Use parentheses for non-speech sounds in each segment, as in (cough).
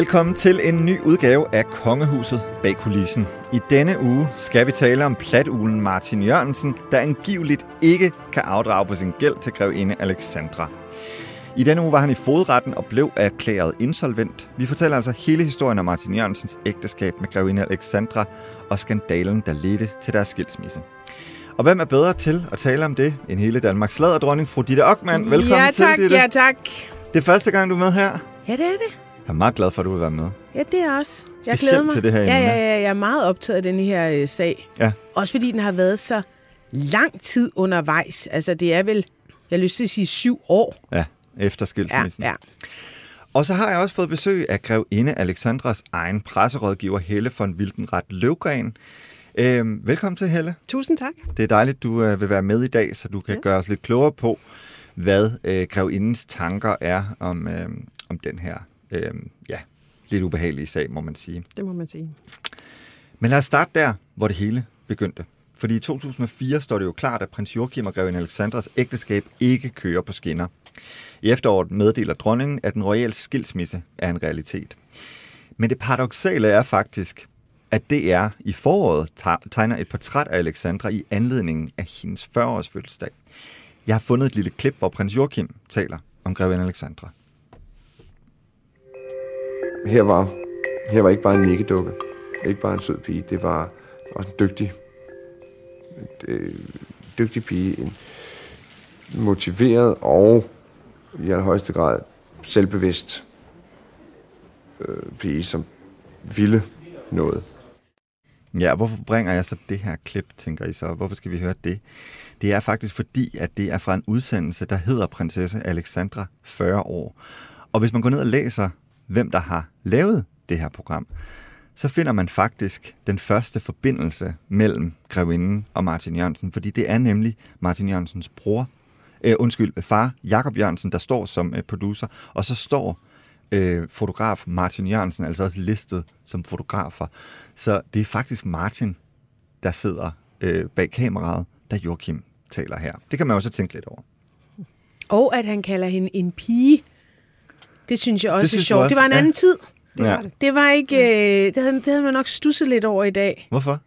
Velkommen til en ny udgave af Kongehuset bag kulissen. I denne uge skal vi tale om platulen Martin Jørgensen, der angiveligt ikke kan afdrage på sin gæld til grevinde Alexandra. I denne uge var han i fodretten og blev erklæret insolvent. Vi fortæller altså hele historien om Martin Jørgensens ægteskab med grevinde Alexandra og skandalen, der ledte til deres skilsmisse. Og hvem er bedre til at tale om det end hele Danmarks sladerdronning, fru Ditte Ockmann? Velkommen ja, tak, til, Ditte. Ja, tak. Det er første gang, du er med her. Ja, det er det. Jeg er meget glad for, at du vil være med. Ja, det er også. Jeg Specielt glæder mig. til det her ja, ja, ja, jeg er meget optaget af den her øh, sag. Ja. Også fordi den har været så lang tid undervejs. Altså, det er vel, jeg har lyst til at sige syv år. Ja, efter Ja, skilsmissen. ja. Og så har jeg også fået besøg af grevinde Alexandras egen presserådgiver Helle von Wildenrat Løvgren. Øhm, velkommen til, Helle. Tusind tak. Det er dejligt, du øh, vil være med i dag, så du kan ja. gøre os lidt klogere på, hvad øh, grevindens tanker er om, øh, om den her øh, ja, lidt ubehagelige sag, må man sige. Det må man sige. Men lad os starte der, hvor det hele begyndte. Fordi i 2004 står det jo klart, at prins Joachim og grevinde Alexandras ægteskab ikke kører på skinner. I efteråret meddeler dronningen, at den royale skilsmisse er en realitet. Men det paradoxale er faktisk, at DR i foråret te- tegner et portræt af Alexandra i anledningen af hendes 40-års fødselsdag. Jeg har fundet et lille klip, hvor prins Joachim taler om grevinde Alexandra her var, her var ikke bare en nikkedukke, ikke bare en sød pige, det var også en dygtig, øh, dygtig pige, en motiveret og i allerhøjeste grad selvbevidst øh, pige, som ville noget. Ja, hvorfor bringer jeg så det her klip, tænker I så? Hvorfor skal vi høre det? Det er faktisk fordi, at det er fra en udsendelse, der hedder Prinsesse Alexandra 40 år. Og hvis man går ned og læser, hvem der har lavet det her program, så finder man faktisk den første forbindelse mellem grevinden og Martin Jørgensen, fordi det er nemlig Martin Jørgensens bror, øh, undskyld, far Jakob Jørgensen, der står som øh, producer, og så står øh, fotograf Martin Jørgensen altså også listet som fotografer. Så det er faktisk Martin, der sidder øh, bag kameraet, da Joachim taler her. Det kan man også tænke lidt over. Og at han kalder hende en pige. Det synes jeg også Det er sjovt. også? Det var en Ja. anden tid. Det Ja. var det. Det var ikke... Øh, det, havde, det havde man nok stusset lidt over i dag. Hvorfor?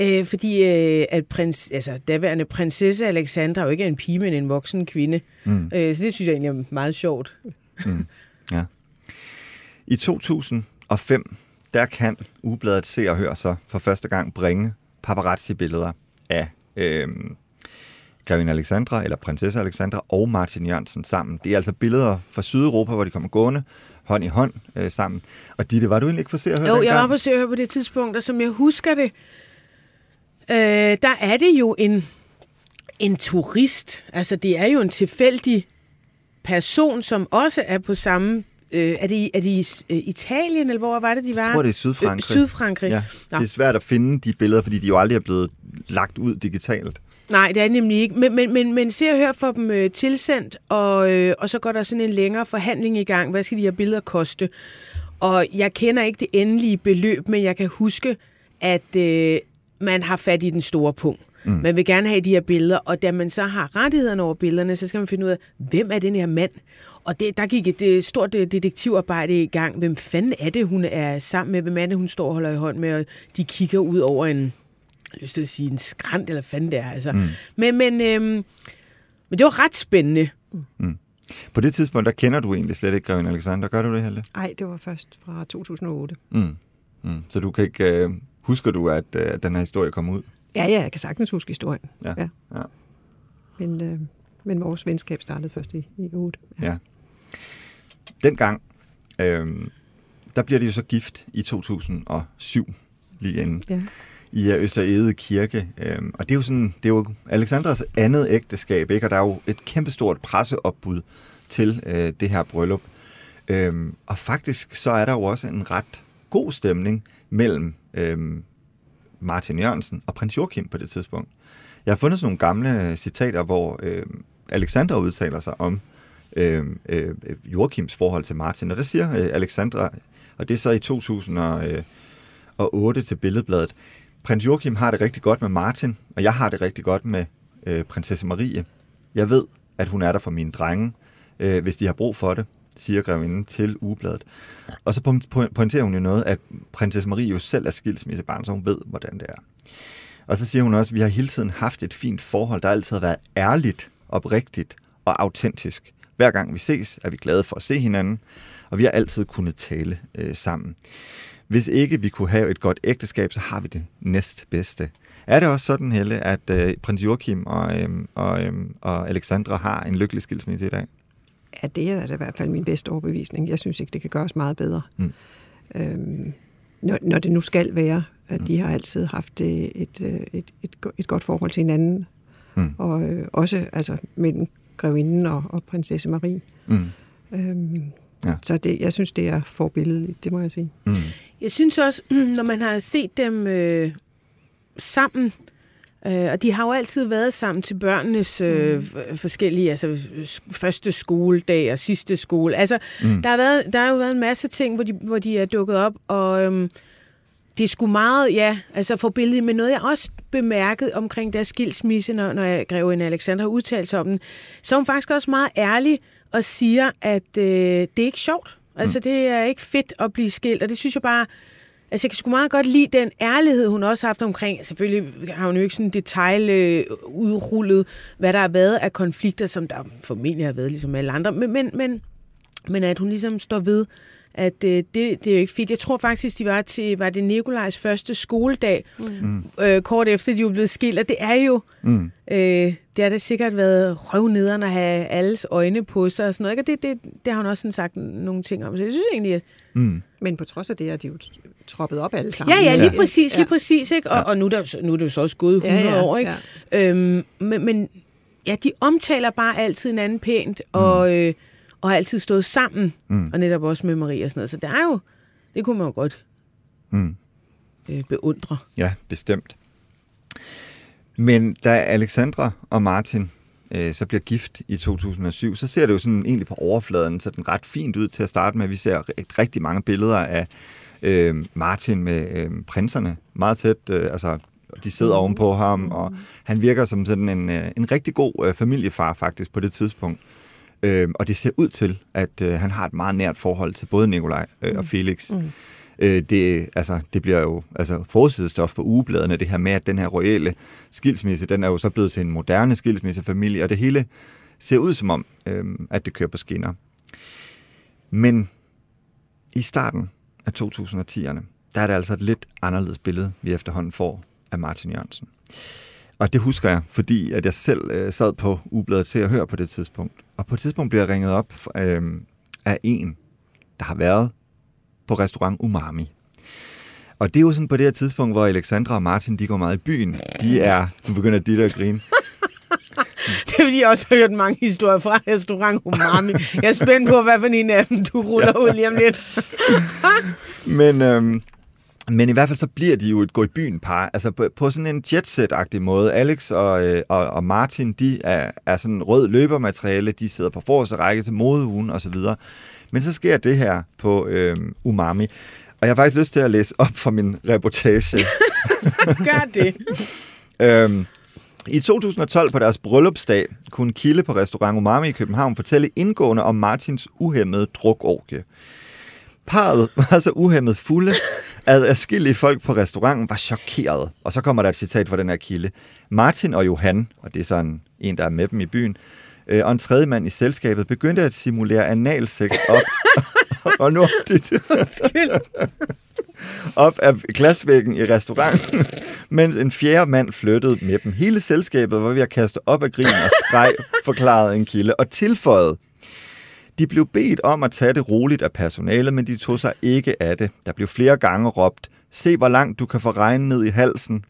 Øh, fordi øh, at prins, altså, daværende prinsesse Alexandra jo ikke er en pige, men en voksen kvinde. Mm. Øh, så det synes jeg egentlig er meget sjovt. Ja. I 2005, der kan Ugebladet Se og Hør så for første gang bringe paparazzi-billeder af øh, grevinde Alexandra, eller prinsesse Alexandra og Martin Jørgensen sammen. Det er altså billeder fra Sydeuropa, hvor de kommer gående hånd i hånd øh, sammen. Og Ditte, var du egentlig ikke for Se og Hør Jo, jeg dengang? var på Se og Hør på det tidspunkt, og som jeg husker det, øh, der er det jo en, en turist. Altså, det er jo en tilfældig person, som også er på samme... Øh, er det, i- er det i øh, Italien, eller hvor var det, de var? Jeg tror, det er Sydfrankrig. Øh, Sydfrankrig. Ja, Nå. det er svært at finde de billeder, fordi de jo aldrig er blevet lagt ud digitalt. Nej, det er det nemlig ikke. Men, men, men, men se og hør for dem øh, tilsendt, og, øh, og så går der sådan en længere forhandling i gang. Hvad skal de her billeder koste? Og jeg kender ikke det endelige beløb, men jeg kan huske, at øh, man har fat i den store punkt. Mm. Man vil gerne have de her billeder, og da man så har rettighederne over billederne, så skal man finde ud af, hvem er den her mand? Og det, der gik et øh, stort øh, detektivarbejde i gang. Hvem fanden er det, hun er sammen med? Hvem er det, hun står og holder i hånd med? Og de kigger ud over en, har lyst til at sige en skrant, eller hvad fanden det er. Altså. Mm. Men, men, øhm, men det var ret spændende. På det tidspunkt, der kender du egentlig slet ikke Grevin Alexander. Gør du det, Helle? Nej, det var først fra 2008. Mm. Mm. Så du kan ikke... Øh, husker du, at øh, den her historie kom ud? Ja, ja, jeg kan sagtens huske historien. Ja. Ja. ja. Men, øh, men vores venskab startede først i, i 8. ja. Dengang, øh, der bliver de jo så gift i 2007, lige inden. Ja i Østerede Kirke. Øhm, og det er jo sådan, det er jo Alexandras andet ægteskab, ikke? og der er jo et kæmpestort presseopbud til øh, det her bryllup. Øhm, og faktisk så er der jo også en ret god stemning mellem øhm, Martin Jørgensen og prins Joachim på det tidspunkt. Jeg har fundet sådan nogle gamle øh, citater, hvor øh, Alexandra udtaler sig om øh, øh, Joachims forhold til Martin, og der siger øh, Alexandra, og det er så i 2008 øh, til Billedbladet, prins Joachim har det rigtig godt med Martin, og jeg har det rigtig godt med øh, prinsesse Marie. Jeg ved, at hun er der for mine drenge, øh, hvis de har brug for det, siger grevinden til ugebladet. Og så pointerer hun jo noget, at prinsesse Marie jo selv er skilsmissebarn, så hun ved, hvordan det er. Og så siger hun også, at vi har hele tiden haft et fint forhold, der altid har været ærligt, oprigtigt og autentisk. Hver gang vi ses, er vi glade for at se hinanden, og vi har altid kunnet tale øh, sammen. Hvis ikke vi kunne have et godt ægteskab, så har vi det næstbedste. Er det også sådan, Helle, at øh, prins Joachim og, øh, og, øh, og Alexandra har en lykkelig skilsmisse i dag? Ja, det er da i hvert fald min bedste overbevisning. Jeg synes ikke, det kan gøres meget bedre. Mm. Øhm, når, når det nu skal være, at mm. de har altid haft et, et, et, et, et godt forhold til hinanden. Mm. Og øh, også altså, mellem grevinden og, og prinsesse Marie. Mm. Øhm, ja. Så det, jeg synes, det er forbilledeligt, det må jeg sige. Mm. Jeg synes også, (clears throat) når man har set dem øh, sammen, Øh, og de har jo altid været sammen til børnenes øh, mm. forskellige, altså første skoledag og sidste skole. Altså, mm. der, har været, der har jo været en masse ting, hvor de, hvor de er dukket op, og øhm, det er sgu meget, ja, altså forbilledet, men noget jeg også bemærket omkring deres skilsmisse, når, når jeg grev en Alexander har udtalt sig om den, så er hun faktisk også meget ærlig og siger, at øh, det er ikke sjovt. Altså, mm. det er ikke fedt at blive skilt, og det synes jeg bare, Altså, jeg kan sgu meget godt lide den ærlighed, hun også har haft omkring. Selvfølgelig har hun jo ikke sådan detail øh, udrullet, hvad der har været af konflikter, som der formentlig har været, ligesom alle andre. Men, men, men, men at hun ligesom står ved, at øh, det, det er jo ikke fedt. Jeg tror faktisk, de var til, var det Nikolajs første skoledag, mm. øh, kort efter de var blevet skilt, og det er jo, mm. øh, det har da sikkert været røvnederen at have alles øjne på sig og sådan noget, ikke? og det, det, det har hun også sådan sagt nogle ting om, så jeg synes egentlig, at... Mm. Men på trods af det er de jo troppet op alle sammen. Ja, ja, lige præcis, lige ja. præcis, ikke? Og, ja. og nu, er der, nu er det jo så også gået 100 ja, ja, år, ikke? Ja. Øhm, men, men ja, de omtaler bare altid en anden pænt, og... Mm. Øh, og har altid stået sammen, mm. og netop også med Marie og sådan noget. Så det er jo, det kunne man jo godt mm. øh, beundre. Ja, bestemt. Men da Alexandra og Martin øh, så bliver gift i 2007, så ser det jo sådan egentlig på overfladen sådan ret fint ud til at starte med. Vi ser rigtig mange billeder af øh, Martin med øh, prinserne meget tæt. Øh, altså, de sidder ovenpå ham, og han virker som sådan en, øh, en rigtig god øh, familiefar faktisk på det tidspunkt. Øh, og det ser ud til, at øh, han har et meget nært forhold til både Nikolaj øh, og mm. Felix. Mm. Øh, det, altså, det bliver jo altså, forsidestof på ugebladene, det her med, at den her royale skilsmisse, den er jo så blevet til en moderne skilsmissefamilie, og det hele ser ud som om, øh, at det kører på skinner. Men i starten af 2010'erne, der er det altså et lidt anderledes billede, vi efterhånden får af Martin Jørgensen. Og det husker jeg, fordi at jeg selv øh, sad på ubladet til at høre på det tidspunkt. Og på et tidspunkt bliver jeg ringet op øh, af en, der har været på restaurant Umami. Og det er jo sådan på det her tidspunkt, hvor Alexandra og Martin, de går meget i byen. De er, nu begynder de at grine. (laughs) det fordi, jeg også har hørt mange historier fra restaurant Umami. Jeg er spændt på, hvad for en af dem du ruller ud lige om lidt. Men øhm, men i hvert fald så bliver de jo et gå i byen par, altså på, på sådan en jetset-agtig måde. Alex og, øh, og, og Martin, de er, er sådan rød løbermateriale, de sidder på forreste række til modeugen og så videre. Men så sker det her på øh, Umami. Og jeg har faktisk lyst til at læse op fra min reportage. (laughs) Gør det. (laughs) øhm, I 2012 på deres bryllupsdag kunne Kille på restaurant Umami i København fortælle indgående om Martins uhemmede drukorgie. Parret var så uhemmet fulde, at afskillige folk på restauranten var chokeret. Og så kommer der et citat fra den her kilde. Martin og Johan, og det er sådan en, der er med dem i byen, øh, og en tredje mand i selskabet begyndte at simulere analsex op. (laughs) og nu det, (laughs) op af glasvæggen i restauranten, mens en fjerde mand flyttede med dem. Hele selskabet var ved at kaste op af grin og skreg, forklarede en kilde, og tilføjede, de blev bedt om at tage det roligt af personalet, men de tog sig ikke af det. Der blev flere gange råbt, Se, hvor langt du kan få regnen ned i halsen.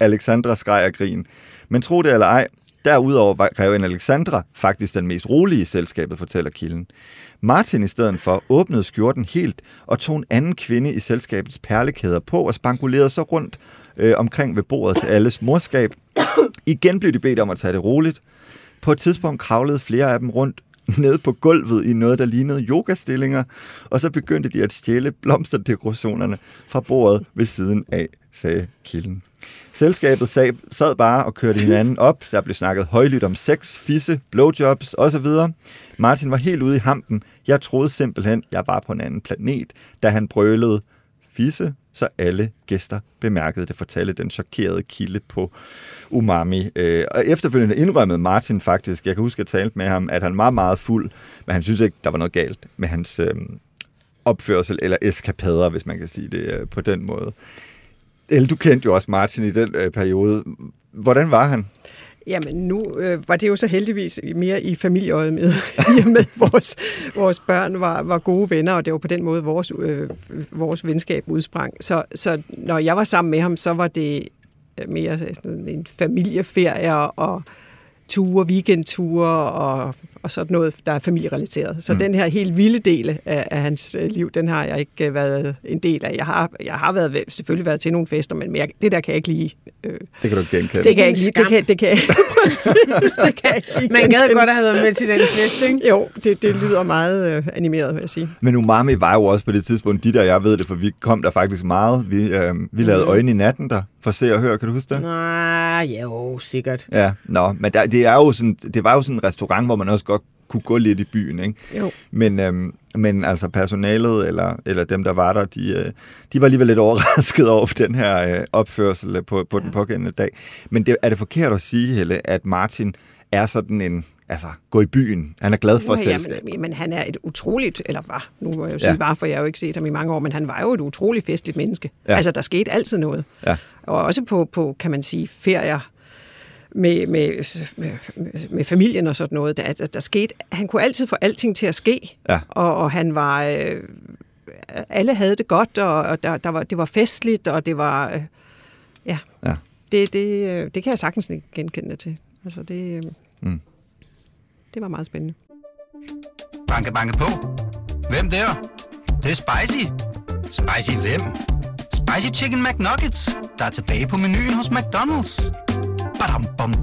Alexandra skreg af grin. Men tro det eller ej, derudover var grevinde Alexandra faktisk den mest rolige i selskabet, fortæller kilden. Martin i stedet for åbnede skjorten helt og tog en anden kvinde i selskabets perlekæder på og spankulerede så rundt øh, omkring ved bordet til alles morskab. Igen blev de bedt om at tage det roligt. På et tidspunkt kravlede flere af dem rundt (laughs) ned på gulvet i noget, der lignede yogastillinger, og så begyndte de at stjæle blomsterdekorationerne fra bordet ved siden af, sagde kilden. Selskabet sag, sad bare og kørte hinanden op. Der blev snakket højlydt om sex, fisse, blowjobs osv. Martin var helt ude i hampen. Jeg troede simpelthen, jeg var på en anden planet, da han brølede fisse, så alle gæster bemærkede det, fortalte den chokerede kilde på Umami. Øh, og efterfølgende indrømmede Martin faktisk, jeg kan huske, at jeg talte med ham, at han var meget meget fuld, men han synes ikke, der var noget galt med hans øh, opførsel eller eskapader, hvis man kan sige det øh, på den måde. Eller du kendte jo også Martin i den øh, periode. Hvordan var han? Jamen nu øh, var det jo så heldigvis mere i familieøjet med, (laughs) i og med vores, vores børn var, var gode venner, og det var på den måde vores, øh, vores venskab udsprang. Så, så når jeg var sammen med ham, så var det mere sådan en familieferie og ture, weekendture og, og sådan noget, der er familierelateret. Så mm. den her helt vilde del af, af hans øh, liv, den har jeg ikke øh, været en del af. Jeg har, jeg har været, selvfølgelig været til nogle fester, men jeg, det der kan jeg ikke lide. Øh, det kan du ikke genkende. Det kan jeg ikke lide. Det kan, det kan, (laughs) præcis, det kan jeg ikke (laughs) Man gad godt at have været med til den fest, ikke? Jo, det, det lyder meget øh, animeret, vil jeg sige. Men Umami var jo også på det tidspunkt, de der, jeg ved det, for vi kom der faktisk meget. Vi, øh, vi lavede mm. øjne i natten der, for at se og høre. Kan du huske det? Nej, jo, sikkert. Ja, nå, men der, det, er jo sådan, det var jo sådan en restaurant, hvor man også godt kunne gå lidt i byen, ikke? Jo. Men, øhm, men altså personalet, eller, eller dem, der var der, de, øh, de var alligevel lidt overrasket over (laughs) den her øh, opførsel på, på ja. den pågældende dag. Men det, er det forkert at sige, Helle, at Martin er sådan en, altså, gå i byen. Han er glad for ja, selskab. Men, men han er et utroligt, eller var, nu må jeg jo sige ja. bare, for jeg har jo ikke set ham i mange år, men han var jo et utroligt festligt menneske. Ja. Altså, der skete altid noget. Ja. Og også på, på, kan man sige, ferier, med, med, med, med familien og sådan noget. Der, der, der skete, han kunne altid få alting til at ske, ja. og, og han var... Øh, alle havde det godt, og, og der, der var, det var festligt, og det var... Øh, ja, ja. Det, det, øh, det kan jeg sagtens genkende til. Altså, det, øh, mm. det var meget spændende. Banke, banke på. Hvem der? Det, det er spicy. Spicy hvem? Spicy Chicken McNuggets, der er tilbage på menuen hos McDonald's. Badum, bom,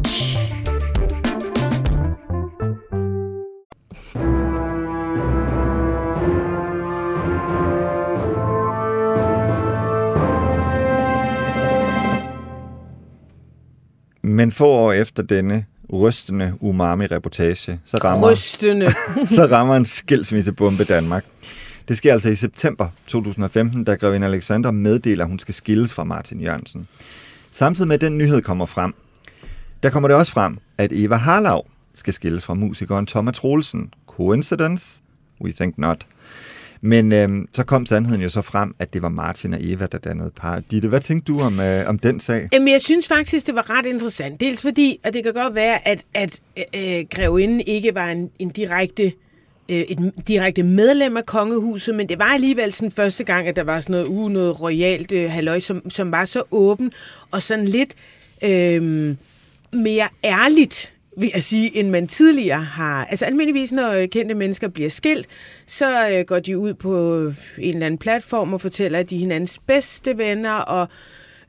Men få år efter denne rystende umami-reportage, så rammer, rystende. (laughs) så rammer en skilsmissebombe Danmark. Det sker altså i september 2015, da Grevin Alexander meddeler, at hun skal skilles fra Martin Jørgensen. Samtidig med, at den nyhed kommer frem, der kommer det også frem, at Eva Harlau skal skilles fra musikeren Thomas Troelsen. Coincidence? We think not. Men øhm, så kom sandheden jo så frem, at det var Martin og Eva, der dannede par. Ditte, hvad tænkte du om, øh, om den sag? Jamen, jeg synes faktisk, det var ret interessant. Dels fordi, at det kan godt være, at, at øh, grevinden ikke var en, en direkte øh, et direkte medlem af kongehuset, men det var alligevel sådan første gang, at der var sådan noget, uh, noget royalt øh, halløj, som, som var så åben og sådan lidt øh, mere ærligt vil jeg sige, end man tidligere har. Altså almindeligvis, når kendte mennesker bliver skilt, så øh, går de ud på en eller anden platform og fortæller, at de er hinandens bedste venner, og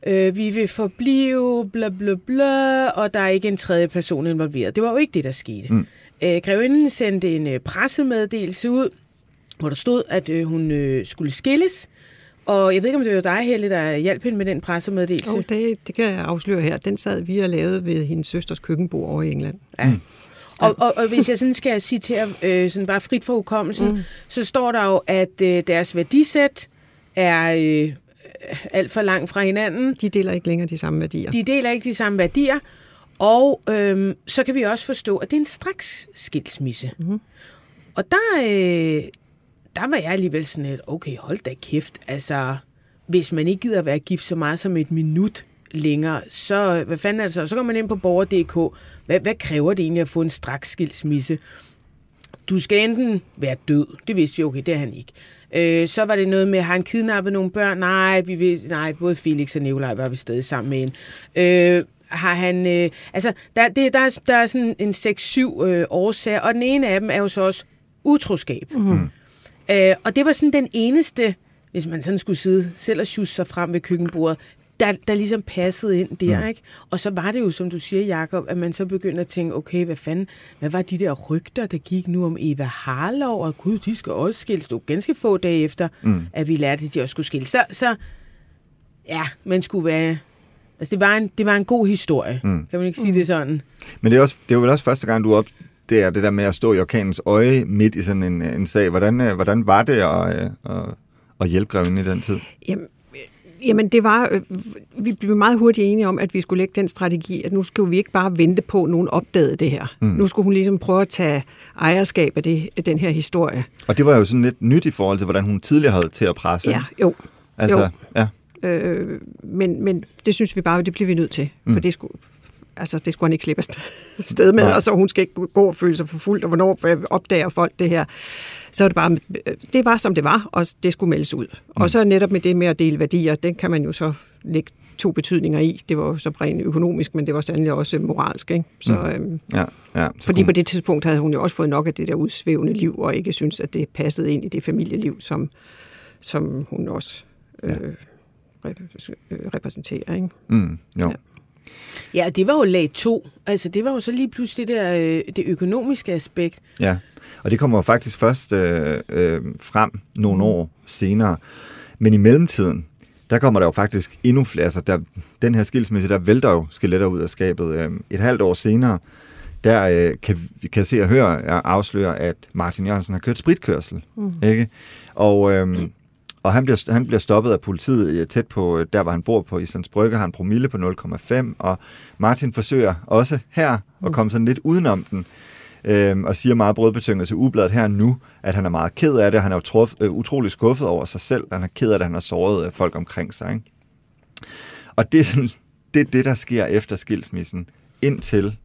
øh, vi vil forblive, bla bla bla, og der er ikke en tredje person involveret. Det var jo ikke det, der skete. Mm. Øh, Grevinden sendte en øh, pressemeddelelse ud, hvor der stod, at øh, hun øh, skulle skilles, og jeg ved ikke, om det var dig, Helle, der hjalp hende med den pressemeddelelse. Oh, det, det kan jeg afsløre her. Den sad vi og lavede ved hendes søsters køkkenbord over i England. Ja. Mm. Og, og, og hvis jeg sådan skal citere øh, sådan bare frit for hukommelsen, mm. så står der jo, at øh, deres værdisæt er øh, alt for langt fra hinanden. De deler ikke længere de samme værdier. De deler ikke de samme værdier. Og øh, så kan vi også forstå, at det er en straks skilsmisse. Mm. Og der, øh, der var jeg alligevel sådan lidt, okay, hold da kæft, altså, hvis man ikke gider være gift så meget som et minut længere, så, hvad fanden altså, så? Går man ind på borger.dk, hvad, hvad kræver det egentlig at få en straks skilsmisse? Du skal enten være død, det vidste vi, okay, det er han ikke. Øh, så var det noget med, har han kidnappet nogle børn? Nej, vi ved, nej både Felix og Nikolaj var vi stadig sammen med en. Øh, har han... Øh, altså, der, det, der, er, der er sådan en 6-7 øh, årsager, og den ene af dem er jo så også utroskab. Mm. Øh, og det var sådan den eneste, hvis man sådan skulle sidde selv og sjusse sig frem ved køkkenbordet, der, der ligesom passede ind der, mm. ikke? Og så var det jo, som du siger, Jacob, at man så begyndte at tænke, okay, hvad fanden, hvad var de der rygter, der gik nu om Eva Harlov, og gud, de skal også skilles. Det var ganske få dage efter, mm. at vi lærte, at de også skulle skilles. Så, så ja, man skulle være... Altså, det var en, det var en god historie. Mm. Kan man ikke sige mm. det sådan? Men det er, også, det er jo vel også første gang, du op, det er det der med at stå i orkanens øje midt i sådan en, en sag. Hvordan, øh, hvordan var det at, at, at hjælpe greven i den tid? Jamen, Jamen, det var, øh, vi blev meget hurtigt enige om, at vi skulle lægge den strategi, at nu skulle vi ikke bare vente på, at nogen opdagede det her. Mm. Nu skulle hun ligesom prøve at tage ejerskab af, det, af den her historie. Og det var jo sådan lidt nyt i forhold til, hvordan hun tidligere havde til at presse. Ja, jo. Altså, jo. ja. Øh, men, men det synes vi bare, det bliver vi nødt til. Mm. For det skulle, altså, det skulle han ikke slippe sted med, Nej. og så hun skal ikke gå og føle sig forfulgt, og hvornår opdager folk det her. Så det bare, det var som det var, og det skulle meldes ud. Mm. Og så netop med det med at dele værdier, den kan man jo så lægge to betydninger i. Det var jo så rent økonomisk, men det var sandelig også moralsk. Ikke? Så, mm. øhm, ja, ja, så fordi på det tidspunkt havde hun jo også fået nok af det der udsvævende liv, og ikke synes at det passede ind i det familieliv, som, som hun også øh, ja. repræsenterer. Ikke? Mm, jo. Ja. Ja, det var jo lag to. Altså, det var jo så lige pludselig det der øh, det økonomiske aspekt. Ja, og det kommer faktisk først øh, øh, frem nogle mm. år senere. Men i mellemtiden, der kommer der jo faktisk endnu flere. Altså, der, den her skilsmisse, der vælter jo skeletter ud af skabet. Øh, et halvt år senere, der øh, kan vi kan se og høre og afsløre, at Martin Jørgensen har kørt spritkørsel. Mm. Ikke? Og øh, og han bliver, han bliver stoppet af politiet tæt på, øh, der hvor han bor på Islands Brygge, har en promille på 0,5, og Martin forsøger også her at mm. komme sådan lidt udenom den, øhm, og siger meget brødbetynget til Ubladet her nu, at han er meget ked af det, han er jo trof, øh, utrolig skuffet over sig selv, han er ked af det, han har såret øh, folk omkring sig. Ikke? Og det er, sådan, det er det, der sker efter skilsmissen, indtil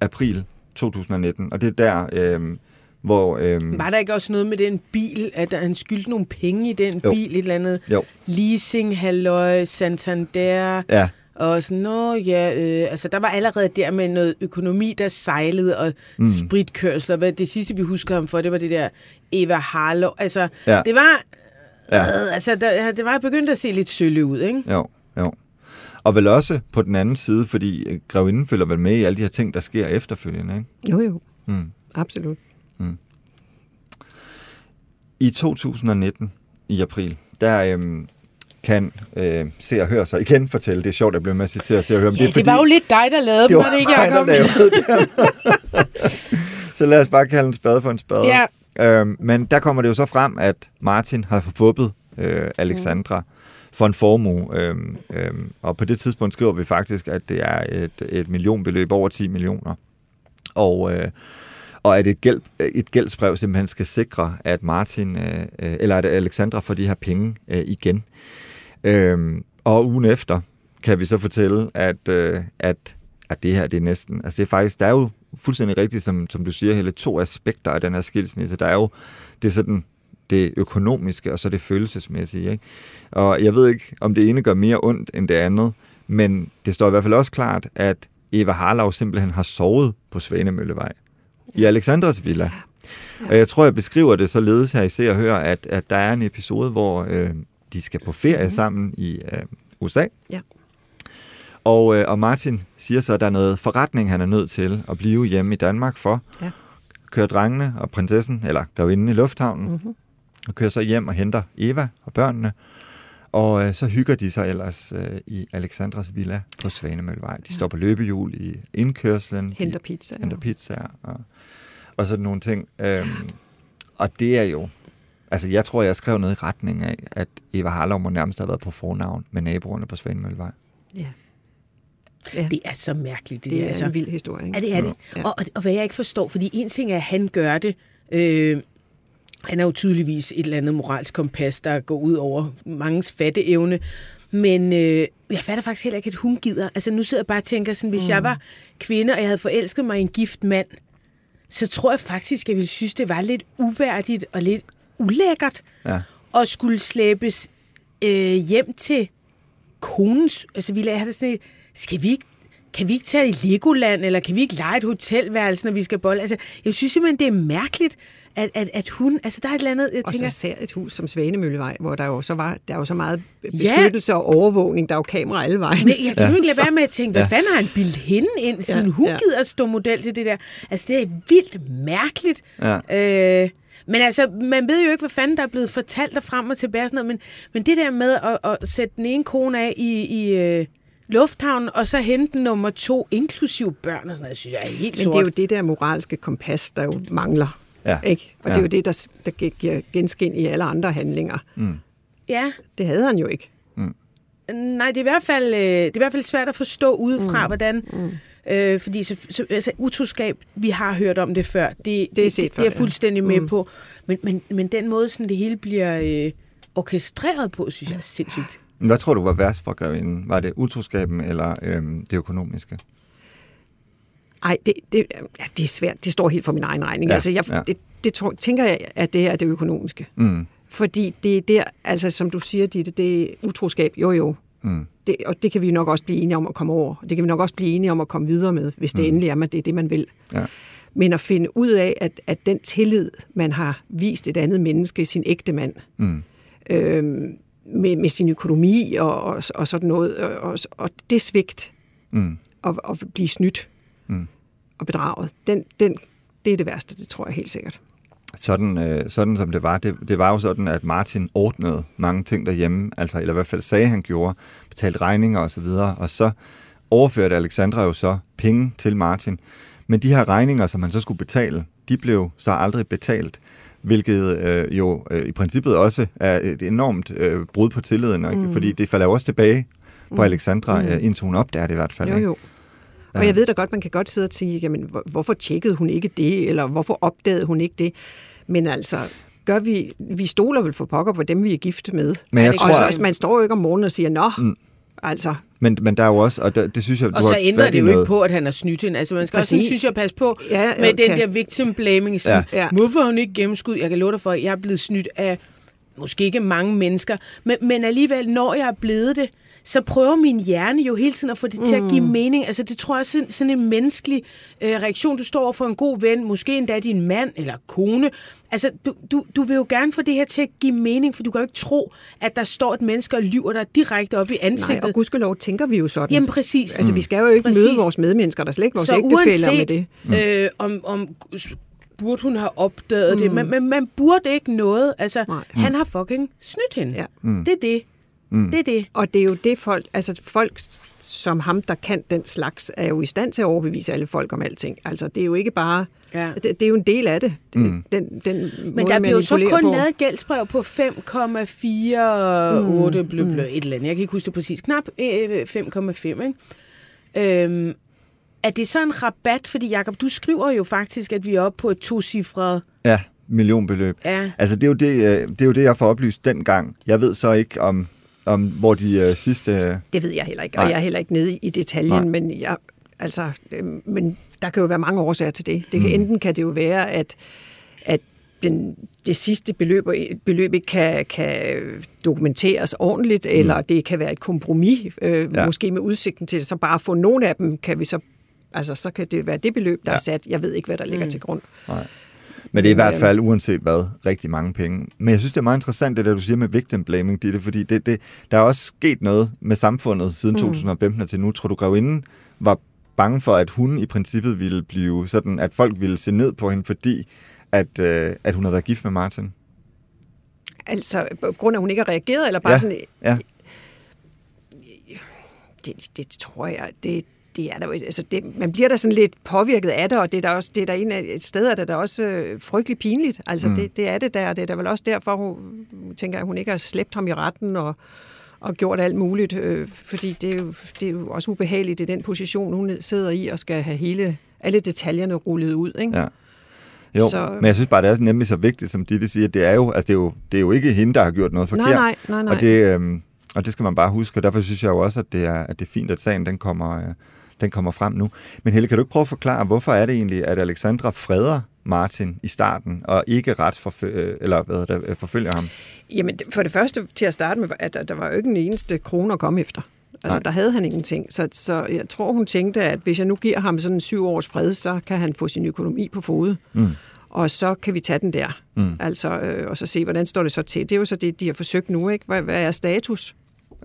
april 2019, og det er der... Øh, hvor, øhm, var der ikke også noget med den bil, at han skyldte nogle penge i den jo. bil, et eller andet jo. leasing, halløj, Santander, ja. og sådan noget, ja, øh, altså der var allerede der med noget økonomi, der sejlede, og mm. spritkørsler, hvad det sidste vi husker ham for, det var det der Eva Harlow, altså ja. det var, ja. øh, altså der, det var begyndt at se lidt sølle ud, ikke? Jo, jo. Og vel også på den anden side, fordi øh, grevinden følger vel med i alle de her ting, der sker efterfølgende, ikke? Jo, jo. Mm. Absolut. Mm. I 2019, i april, der øhm, kan øh, se og høre sig igen fortælle. Det er sjovt, at jeg bliver med til at se og høre. Ja, det, det fordi, var jo lidt dig, der lavede det dem, var det ikke, Jacob? det (laughs) så lad os bare kalde en spade for en spade. Ja. Øhm, men der kommer det jo så frem, at Martin har forfubbet øh, Alexandra mm. for en formue. Øhm, øhm, og på det tidspunkt skriver vi faktisk, at det er et, et millionbeløb over 10 millioner. Og... Øh, og at et, gæld, øh, et gældsbrev simpelthen skal sikre, at Martin, øh, øh, eller at Alexandra får de her penge øh, igen. Øh, og ugen efter kan vi så fortælle, at, øh, at, at det her, det er næsten, altså det er faktisk, der er jo fuldstændig rigtigt, som, som du siger, hele to aspekter af den her skilsmisse. Der er jo det sådan, det økonomiske, og så det følelsesmæssige. Ikke? Og jeg ved ikke, om det ene gør mere ondt end det andet, men det står i hvert fald også klart, at Eva Harlav simpelthen har sovet på Svanemøllevej i Alexandras villa. Ja. Og jeg tror, jeg beskriver det således her i Se og Hør, at, at der er en episode, hvor øh, de skal på ferie mm-hmm. sammen i øh, USA. Ja. Og, øh, og Martin siger så, at der er noget forretning, han er nødt til at blive hjemme i Danmark for. Ja. Kører drengene og prinsessen, eller grevinden i lufthavnen, mm-hmm. og kører så hjem og henter Eva og børnene. Og øh, så hygger de sig ellers øh, i Alexandras villa på Svanemøllevej. De ja. står på løbehjul i indkørslen. Henter pizza. Henter pizza og, og sådan nogle ting. Øhm, og det er jo... Altså, jeg tror, jeg skrev noget i retning af, at Eva Harlov må nærmest have været på fornavn med naboerne på Svanemøllevej. Ja. Ja. Det er så mærkeligt. Det, det er altså. en vild historie. Ikke? Ja, det er det. Ja. Og, og, og hvad jeg ikke forstår, fordi en ting er, at han gør det, øh, han er jo tydeligvis et eller andet moralsk kompas, der går ud over mangens fatteevne. Men øh, jeg fatter faktisk heller ikke, at hun gider. Altså nu sidder jeg bare og tænker sådan, hvis mm. jeg var kvinde, og jeg havde forelsket mig i en gift mand, så tror jeg faktisk, at jeg ville synes, det var lidt uværdigt og lidt ulækkert. Ja. og skulle slæbes øh, hjem til konens... Altså, vi lader det sådan et, skal vi ikke kan vi ikke tage i Legoland, eller kan vi ikke lege et hotelværelse, når vi skal bolle? Altså, jeg synes simpelthen, det er mærkeligt, at, at, at hun... Altså, der er et eller andet, jeg Og tænker... så ser et hus som Svanemøllevej, hvor der jo så var, der er jo så meget beskyttelse ja. og overvågning. Der er jo kamera alle vejen. Men jeg kan simpelthen ikke lade være med at tænke, hvad Ja. fanden har han bildt hende ind, siden Ja, hun ja. gider at stå model til det der? Altså, det er vildt mærkeligt. Ja. Øh, men altså, man ved jo ikke, hvad fanden der er blevet fortalt der frem og tilbage og sådan noget, men, men det der med at, at sætte den ene kone af i, i øh, lufthavnen, og så hente nummer to, inklusiv børn og sådan noget, synes jeg er helt Men sort. det er jo det der moralske kompas, der jo mangler. Ja. Ikke? Og Ja. det er jo det, der, der gi- giver genskin i alle andre handlinger. Ja, Det havde han jo ikke. nej, det er i hvert fald, øh, det er i hvert fald svært at forstå udefra, mm. hvordan... Mm. Øh, fordi så, så, altså, utroskab, vi har hørt om det før, det, det, er det, set det, det er jeg ja. fuldstændig med Mm. på. Men, men, men den måde, sådan det hele bliver øh, orkestreret på, synes jeg er sindssygt. Men Hvad tror du var værst for grevinden? Var det utroskaben eller øhm, det økonomiske? Ej, det, det, ja, det er svært. Det står helt for min egen regning. Ja, Altså, jeg, ja. det, det tror, tænker jeg, at det er det økonomiske. Mm. Fordi det er der, altså som du siger, Ditte, det er utroskab, jo jo. Mm. Det, og det kan vi nok også blive enige om at komme over. Det kan vi nok også blive enige om at komme videre med, hvis det Mm. endelig er, at det er det, man vil. Ja. Men at finde ud af, at, at den tillid, man har vist et andet menneske, sin ægte mand, Mm. øh, med, med sin økonomi og, og, og sådan noget, og, og, og det svigt Mm. at, at blive snydt Mm. og bedraget, den, den, det er det værste, det tror jeg helt sikkert. Sådan, øh, sådan som det var, det, det var jo sådan, at Martin ordnede mange ting derhjemme, altså, eller i hvert fald sagde, han gjorde, betalte regninger og så videre, og så overførte Alexandra jo så penge til Martin. Men de her regninger, som han så skulle betale, de blev så aldrig betalt, hvilket øh, jo øh, i princippet også er et enormt øh, brud på tilliden, ikke? Mm. fordi det falder jo også tilbage på Mm. Alexandra, Mm. øh, indtil hun opdager det i hvert fald. Jo, ikke? Jo. Og jeg ved da godt, man kan godt sidde og sige, jamen, hvor- hvorfor tjekkede hun ikke det, eller hvorfor opdagede hun ikke det? Men altså, gør vi, vi stoler vel for pokker på dem, vi er gift med. Men jeg og tror, så, at- altså, man står jo ikke om morgenen og siger, nå, Mm. altså, Men, men der er jo også, og det, det synes jeg, du Og så ændrer det jo noget. ikke på, at han har snydt hende. Altså, man skal også, Præcis. synes jeg, passe på Ja, med den okay. der victim blaming. Sådan, Ja. Hvorfor har hun ikke gennemskud? Jeg kan love dig for, at jeg er blevet snydt af måske ikke mange mennesker. Men, men alligevel, når jeg er blevet det, så prøver min hjerne jo hele tiden at få det til at give Mm. mening. Altså, det tror jeg er sådan, sådan en menneskelig øh, reaktion. Du står over for en god ven, måske endda din mand eller kone. Altså, du, du, du vil jo gerne få det her til at give mening, for du kan jo ikke tro, at der står et menneske og lyver dig direkte op i nej, ansigtet. og gudskelov tænker vi jo sådan. Jamen præcis. altså, vi skal jo ikke Præcis. møde vores medmennesker, der er slet ikke vores så ægtefælder med uanset, det. øh, om, om burde hun have opdaget mm. det, men, men man burde ikke noget. Altså, Nej. han har fucking snydt hende. Ja. Mm. Det er det. Mm. Det er det. Og det er jo det folk, altså folk som ham, der kan den slags, er jo i stand til at overbevise alle folk om alting. Altså det er jo ikke bare, Ja. det, det er jo en del af det, Mm. den, den Men måde, der bliver jo så kun på. lavet et gældsbrev på 5,48 mm. blø, blø, et eller andet. Jeg kan ikke huske det præcis. Knap øh, 5,5, ikke? Øhm, er det så en rabat? Fordi, Jacob, du skriver jo faktisk, at vi er oppe på et tocifret... Ja, millionbeløb. Ja. Altså, det er, jo det, øh, det er jo det, jeg får oplyst dengang. Jeg ved så ikke, om, om hvor de øh, sidste... Øh, Det ved jeg heller ikke, Nej. og jeg er heller ikke nede i detaljen, Nej. men, jeg, altså, øh, men der kan jo være mange årsager til det. det kan, Mm. Enten kan det jo være, at, at den, det sidste beløb, beløb ikke kan, kan dokumenteres ordentligt, mm. eller det kan være et kompromis, øh, Ja. måske med udsigten til så bare få nogle af dem, kan vi så Altså, så kan det være det beløb, der Ja. er sat. Jeg ved ikke, hvad der ligger mm. til grund. nej. Men det er i hvert fald, uanset hvad, rigtig mange penge. Men jeg synes, det er meget interessant, det der, du siger med victim blaming, Ditte, fordi det, det, der er også sket noget med samfundet siden Mm. 2015 og til nu. Tror du, Grevinden var bange for, at hun i princippet ville blive sådan, at folk ville se ned på hende, fordi at, øh, at hun havde været gift med Martin? Altså, på grund af, at hun ikke har reageret, eller bare ja. sådan... Ja. Det, det tror jeg, det, det er der altså det, man bliver da sådan lidt påvirket af det, og det er der også, det er der en af, et sted, er det da også øh, frygtelig pinligt. Altså Mm. mm. det, det er det der, og det er da vel også derfor, hun tænker, at hun ikke har slæbt ham i retten og, og gjort alt muligt, øh, fordi det er, jo, det er jo også ubehageligt i den position, hun sidder i, og skal have hele, alle detaljerne rullet ud. Ikke? Ja. Jo, så... Men jeg synes bare, det er nemlig så vigtigt, som Ditte siger, det er jo, altså det er jo, det er jo ikke hende, der har gjort noget forkert. nej, nej, nej, nej. Og det, øhm, og det skal man bare huske, og derfor synes jeg jo også, at det er, at det er fint, at sagen den kommer, øh, den kommer frem nu. Men Helle, kan du ikke prøve at forklare, hvorfor er det egentlig, at Alexandra freder Martin i starten, og ikke retsforfølger, eller hvad hedder det, forfølger ham? Jamen, for det første til at starte med, at der, der var jo ikke en eneste krone at komme efter. Altså, Nej. der havde han ingenting. Så, så jeg tror, hun tænkte, at hvis jeg nu giver ham sådan en syv års fred, så kan han få sin økonomi på fod. Mm. Og så kan vi tage den der. Mm. Altså, øh, og så se, hvordan står det så til. Det er jo så det, de har forsøgt nu, ikke? Hvad, hvad er status?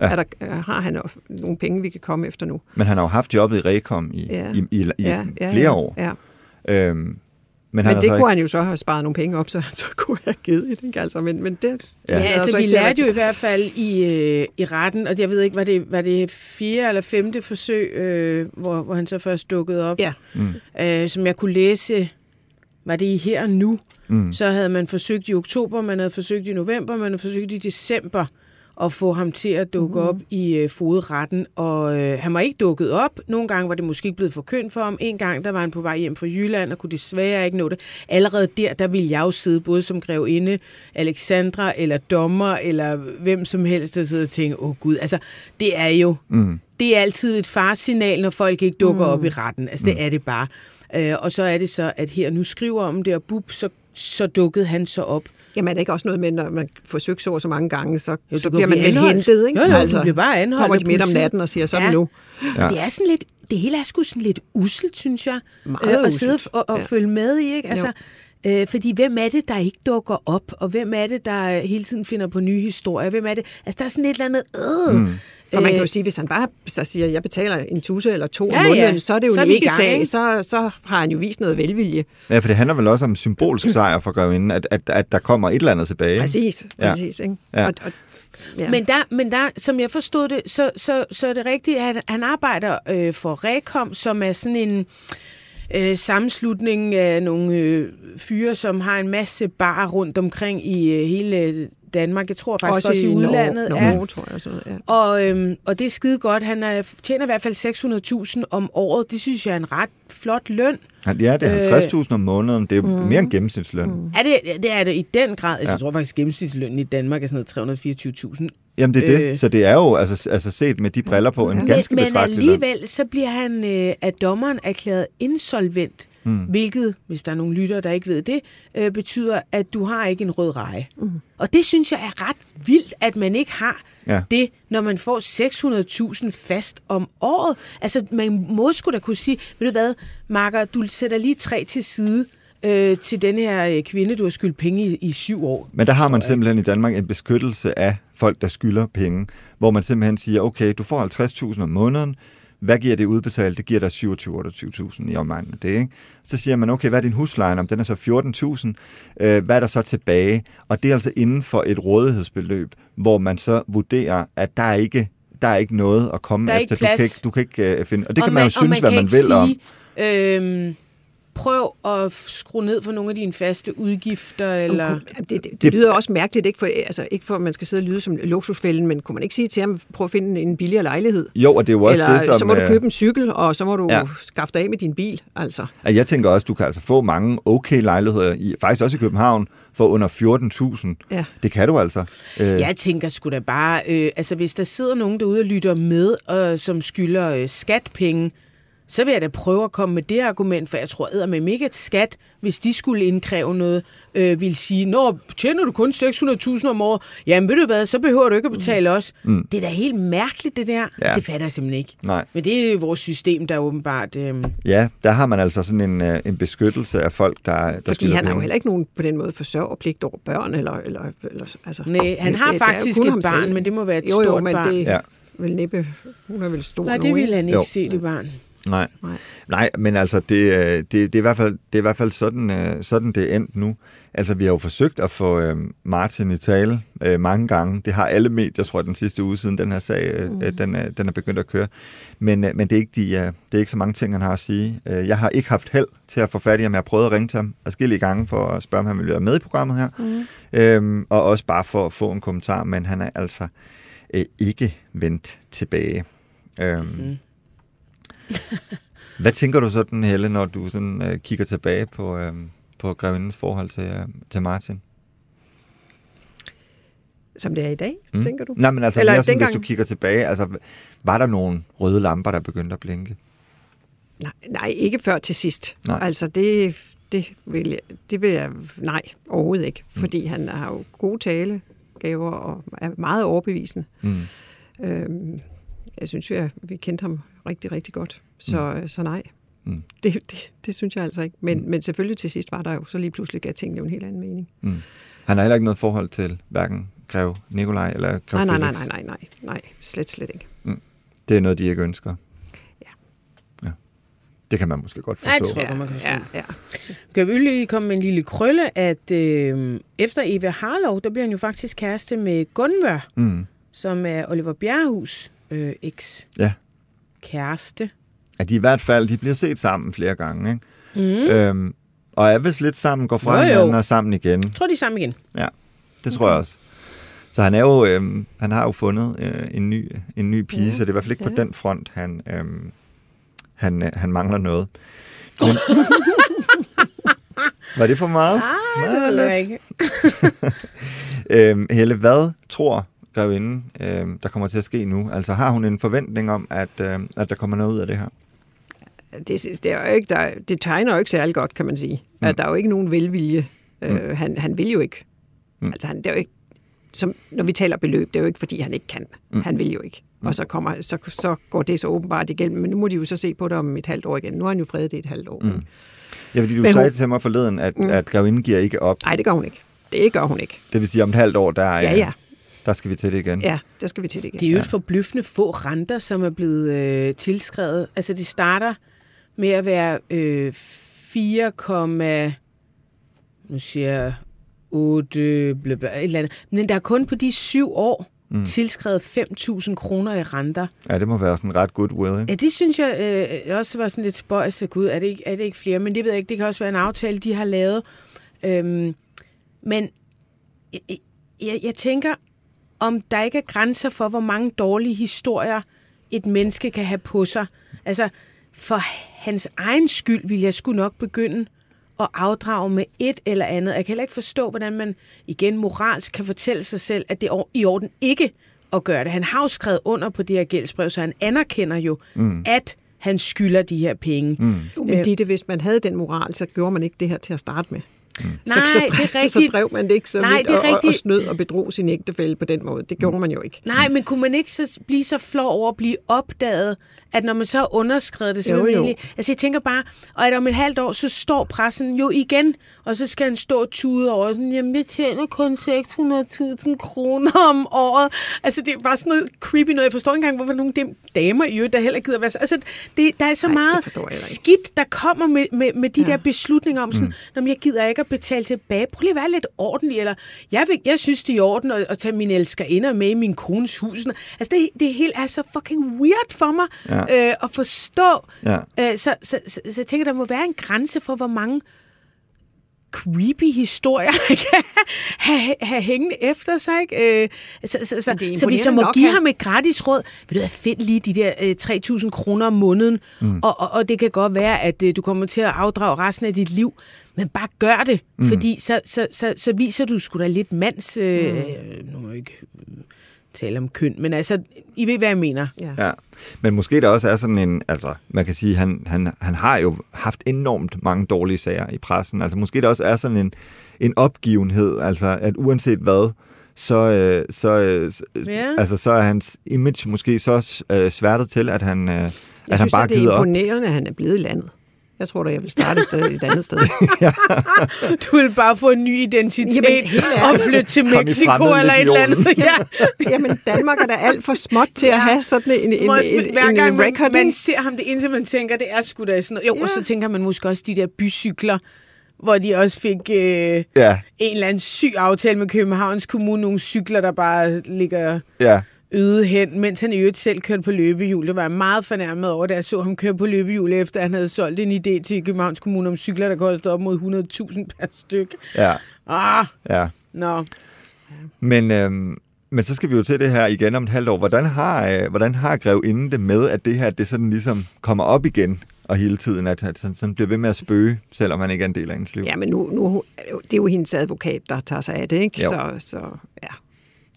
Ja. Er der, øh, har han nogle penge, vi kan komme efter nu? Men han har jo haft jobbet i Rekom i, Ja. i, i, i ja, ja, flere ja, år. Ja. Øhm, men Men, han men har det kunne ikke, han jo så have sparet nogle penge op, så han (laughs) så kunne have givet det. Ikke? Altså, men, men det, Ja. Ja, det ja lader altså så vi ikke til at lærte jo i hvert fald i, øh, i retten, og jeg ved ikke, var det, var det fjerde eller femte forsøg, øh, hvor, hvor han så først dukkede op, Ja. Mm. øh, som jeg kunne læse, var det i her og nu, mm, så havde man forsøgt i oktober, man havde forsøgt i november, man havde forsøgt i december at få ham til at dukke mm. op i øh, fodretten, og øh, han var ikke dukket op. Nogle gange var det måske ikke blevet forkyndt for ham. En gang, der var han på vej hjem fra Jylland og kunne desværre ikke nå det. Allerede der, der ville jeg jo sidde både som grevinde, Alexandra eller dommer, eller hvem som helst, der sidder og tænker, åh oh, gud, altså det er jo, mm, det er altid et farsignal, når folk ikke dukker mm. op i retten. Altså, det er det bare. Øh, og så er det så, at her nu skriver om det, og bub, så, så dukkede han så op. Jamen er det ikke også noget med, når man forsøger så så mange gange, så, Jo, så bliver man vel hentet, ikke? Jo, jo, du bliver bare anholdt Kommer de midt om natten og siger, så Ja. det nu. Ja. Det er sådan lidt, det hele er sgu sådan lidt uselt, synes jeg. Meget øh, at sidde og, og Ja. følge med i, ikke? Altså, øh, fordi hvem er det, der ikke dukker op? Og hvem er det, der hele tiden finder på nye historier? Hvem er det? Altså, der er sådan et eller andet... Øh, mm. For man kan jo sige, hvis han bare så siger, jeg betaler en tusse eller to Ja, om måneden, ja. så er det jo Så er en ikke gang, sag, så, så har han jo vist noget velvilje. ja, for det handler vel også om symbolsk sejr for grevinden, at, at, at der kommer et eller andet tilbage. Præcis, Ja. præcis. Ikke? Ja. Og, og, ja. Men, der, men der, som jeg forstod det, så, så, så er det rigtigt, at han, han arbejder øh, for Rekom, som er sådan en øh, sammenslutning af nogle øh, fyre, som har en masse bar rundt omkring i øh, hele Danmark. Jeg tror faktisk også, også i udlandet. Norge, ja. Norge, tror jeg. Noget, ja. Og, øhm, og det er skide godt. Han er, tjener i hvert fald 600.000 om året. Det synes jeg er en ret flot løn. Ja, det er Øh. 50.000 om måneden. Det er Mhm. mere end gennemsnitsløn. Mm. Er det, det er det i den grad. Altså, Ja. Jeg tror faktisk, at gennemsnitslønnen i Danmark er sådan noget 324.000. Jamen, det er det. Øh. Så det er jo altså, altså set med de briller på en Ja. ganske men, men betragtelig løn. alligevel, så bliver han øh, af dommeren erklæret insolvent. Mm. Hvilket, hvis der er nogle lyttere, der ikke ved det, øh, betyder, at du har ikke en rød reje. Mm. Og det synes jeg er ret vildt, at man ikke har Ja. det, når man får 600.000 fast om året. Altså, man må sgu da kunne sige, ved du hvad, Marker, du sætter lige tre til side øh, til den her øh, kvinde, du har skyldt penge i, i syv år. Men der har man simpelthen i Danmark en beskyttelse af folk, der skylder penge, hvor man simpelthen siger, okay, du får 50.000 om måneden, hvad giver det udbetalt? Det giver dig 27-28.000 i omegnen af det. Ikke? Så siger man, okay, hvad er din husleje? Om den er så 14.000. Øh, hvad er der så tilbage? Og det er altså inden for et rådighedsbeløb, hvor man så vurderer, at der er ikke der er ikke noget at komme er efter. ikke du kan plads. ikke, du kan ikke uh, finde... Og det og kan man jo og synes, man hvad man vil om. sige, Øhm, prøv at skrue ned for nogle af dine faste udgifter, eller... Jamen, Det, det, det, Det- lyder også mærkeligt, ikke for, altså, ikke for, at man skal sidde og lyde som luksusfælden, men kunne man ikke sige til ham, prøv at finde en billigere lejlighed? Jo, og det er jo også Eller det, som... så må du øh, købe en cykel, og så må du Ja. ja. skaffe dig af med din bil. Altså. at jeg tænker også, du kan altså få mange okay lejligheder, i, faktisk også i København, for under 14.000. Ja. Det kan du altså. Øh, Jeg tænker sgu da bare, øh, altså hvis der sidder nogen derude og lytter med, og som skylder øh, skatpenge, så vil jeg da prøve at komme med det argument, for jeg tror med mega skat, hvis de skulle indkræve noget, øh, vil sige, når tjener du kun 600.000 om året, jamen ved du hvad, så behøver du ikke at betale os. Mm. Det er da helt mærkeligt, det der. Ja. Det fatter jeg simpelthen ikke. Nej. Men det er jo vores system, der åbenbart... Øh, Ja, der har man altså sådan en, øh, en beskyttelse af folk, der, der Fordi han har jo penge. heller ikke nogen på den måde forsørgerpligt over børn. Eller, eller, eller, altså, nej, han har det jo faktisk et barn, selv. men det må være et jo, jo, stort men barn. det Ja. vel næppe, hun er vel stor Nej, det ville ikke? han ikke Jo. se, det barn. Nej. Nej. Nej, men altså, det, øh, det, det, er i hvert fald, det er i hvert fald sådan, øh, sådan det er endt nu. Altså, vi har jo forsøgt at få øh, Martin i tale øh, mange gange. Det har alle medier, tror jeg, den sidste uge siden den her sag, øh, mm. den, er, den er begyndt at køre. Men, øh, men det, er ikke de, øh, det er ikke så mange ting, han har at sige. Øh, jeg har ikke haft held til at få fat i ham. Jeg har prøvet at ringe til ham forskellige gange for at spørge, om han vil være med i programmet her. Mm. Øhm, og også bare for at få en kommentar, men han er altså øh, ikke vendt tilbage. Øhm, Mm. (laughs) hvad tænker du sådan, Helle, når du sådan, øh, kigger tilbage på, øh, på grevindens forhold til, øh, til Martin? Som det er i dag, mm. tænker du? Nej, men altså, Eller mere sådan, hvis du kigger tilbage, altså, var der nogle røde lamper, der begyndte at blinke? Nej, nej, ikke før til sidst. Nej. Altså, det, det vil jeg, det vil jeg nej, overhovedet ikke. Fordi han har jo gode talegaver og er meget overbevisende. Mm. Øhm, jeg synes jo, at vi kendte ham rigtig, rigtig godt. Så, mm. så nej, mm. det, det, det synes jeg altså ikke. Men, mm. men selvfølgelig til sidst var der jo, så lige pludselig gav tingene jo en helt anden mening. Mm. Han har heller ikke noget forhold til hverken Grev Nikolaj eller Grev nej, nej, nej, nej, nej, nej, nej, slet, slet ikke. Mm. Det er noget, de ikke ønsker. Ja. ja. Det kan man måske godt forstå. Ja, det tror jeg, man kan forstå. Ja, ja. Kan vi lige komme med en lille krølle, at øh, efter Eva Harlov, der bliver han jo faktisk kæreste med Gunvør, Mm. som er Oliver Bjerrehus øh, eks Ja. Kæreste. At de i hvert fald, de bliver set sammen flere gange, ikke? Mm. Øhm, og er vist lidt sammen, går fra Jo, hinanden og sammen igen. Jeg tror, de er sammen igen. Ja, det tror jeg også. Så han er jo, øhm, han har jo fundet øh, en ny, en ny pige, Ja, så det er i hvert fald ikke på ja. den front, han, øhm, han, øh, han mangler noget. Men, (laughs) var det for meget? Ah, det ved jeg ikke. (laughs) Øhm, Helle, hvad tror grevinden, øhm, der kommer til at ske nu? Altså har hun en forventning om, at, øhm, at der kommer noget ud af det her? Det, det, er jo ikke, der, det tegner jo ikke særlig godt, kan man sige. Mm. At der er jo ikke nogen velvilje. Mm. Øh, han, han vil jo ikke. Mm. Mm. Altså, han, det er jo ikke som, når vi taler beløb, det er jo ikke, fordi han ikke kan. Mm. Mm. Han vil jo ikke. Og så, kommer, så, så går det så åbenbart igennem. Men nu må de jo så se på det om et halvt år igen. Nu har han jo fredet det et halvt år. Mm. Mm. Ja, fordi du Men sagde hun- til mig forleden, at, mm. Mm. at grevinden giver ikke op. Nej, det gør hun ikke. Det gør hun ikke. Det vil sige, om et halvt år, der, er, Ja, ja. Der skal vi til det igen. Ja, der skal vi til det igen. Det er jo et forbløffende få renter, som er blevet øh, tilskrevet. Altså, det starter med at være øh, 4, nu siger jeg 8, bla, bla, et eller andet. Men der er kun på de syv år mm. tilskrevet 5.000 kroner i renter. Ja, det må være sådan ret goodwill, ikke? Ja, det synes jeg øh, også var sådan lidt spøjs. Gud, er det, ikke, er det ikke flere? Men det ved jeg ikke. Det kan også være en aftale, de har lavet. Øhm, men jeg, jeg, jeg tænker, om der ikke er grænser for, hvor mange dårlige historier et menneske kan have på sig. Altså, for hans egen skyld vil jeg skulle nok begynde at afdrage med et eller andet. Jeg kan heller ikke forstå, hvordan man igen moralsk kan fortælle sig selv, at det er i orden ikke at gøre det. Han har jo skrevet under på det her gældsbrev, så han anerkender jo, mm. at han skylder de her penge. Mm. Jo, Men Ditte, hvis man havde den moral, så gjorde man ikke det her til at starte med. Mm. Nej, så, så, det er (laughs) Så rigtigt. drev man det ikke så Nej, vidt det er og, og, snød og bedrog sin ægtefælle på den måde. Det gjorde man jo ikke. Nej, men kunne man ikke så blive så flov over at blive opdaget, at når man så har underskrevet det, så Jo, jo. Altså, jeg tænker bare, og at om et halvt år, så står pressen jo igen, og så skal han stå og tude over, sådan, jamen, jeg tjener kun 600.000 kroner om året. Altså, det er bare sådan noget creepy noget. Jeg forstår ikke engang, hvorfor nogle dem damer i øvrigt, der heller gider være... så- Altså, det, der er så det meget skidt, der kommer med, med, med de ja. Der beslutninger om sådan, mm. jeg gider ikke at betale tilbage. Prøv lige at være lidt ordentlig, eller jeg, vil, jeg synes, det er i orden at, at tage mine elskerinder med i min kones hus. Altså, det, det hele er så fucking weird for mig Ja. Øh, at forstå. Ja. Øh, så, så, så, så jeg tænker, der må være en grænse for, hvor mange creepy historier (laughs) kan have, have hængende efter sig. Ikke? Øh, så, så, så, så vi så må nok, give han- ham et gratis råd. Ved du hvad, find lige de der øh, 3.000 kroner om måneden, mm. og, og, og det kan godt være, at øh, du kommer til at afdrage resten af dit liv, men bare gør det, mm. fordi så, så, så, så viser du sgu da lidt mands... Øh, mm. Nu må jeg ikke øh, tale om køn, men altså, I ved, hvad jeg mener. Ja. Ja, men måske der også er sådan en, altså man kan sige, han, han, han har jo haft enormt mange dårlige sager i pressen. Altså måske der også er sådan en, en opgivenhed, altså at uanset hvad, så, øh, så, øh, Ja. altså, så er hans image måske så øh, sværtet til, at han, øh, at Jeg han synes, bare at det er gider op. imponerende, at han er blevet i landet. Jeg tror da, jeg vil starte et sted et andet sted. (laughs) Du vil bare få en ny identitet Jamen, og flytte til Mexico eller et eller andet. Ja. Jamen, Danmark er da alt for småt til at have sådan en, en, en, også- en, hver en gang man, record. man ikke? ser ham, det eneste, man tænker, det er sgu da sådan noget. Jo, ja. og Ja. så tænker man måske også de der bycykler, hvor de også fik øh, Ja, en eller anden syg aftale med Københavns Kommune. Nogle cykler, der bare ligger ja, øde hen, mens han i øvrigt selv kørte på løbehjul. Det var jeg meget fornærmet over, da jeg så ham køre på løbehjul, efter han havde solgt en idé til Københavns Kommune om cykler, der kostede op mod 100.000 per styk. ja, Ah, ja. nå. Men, øhm, men så skal vi jo til det her igen om et halvt år. Hvordan har, øh, hvordan har grevinden det med, at det her det sådan ligesom kommer op igen, og hele tiden, at han sådan, sådan bliver ved med at spøge, selvom han ikke er en del af hendes liv? Ja, men nu, nu, det er jo hendes advokat, der tager sig af det, ikke? Jo. Så, så, ja.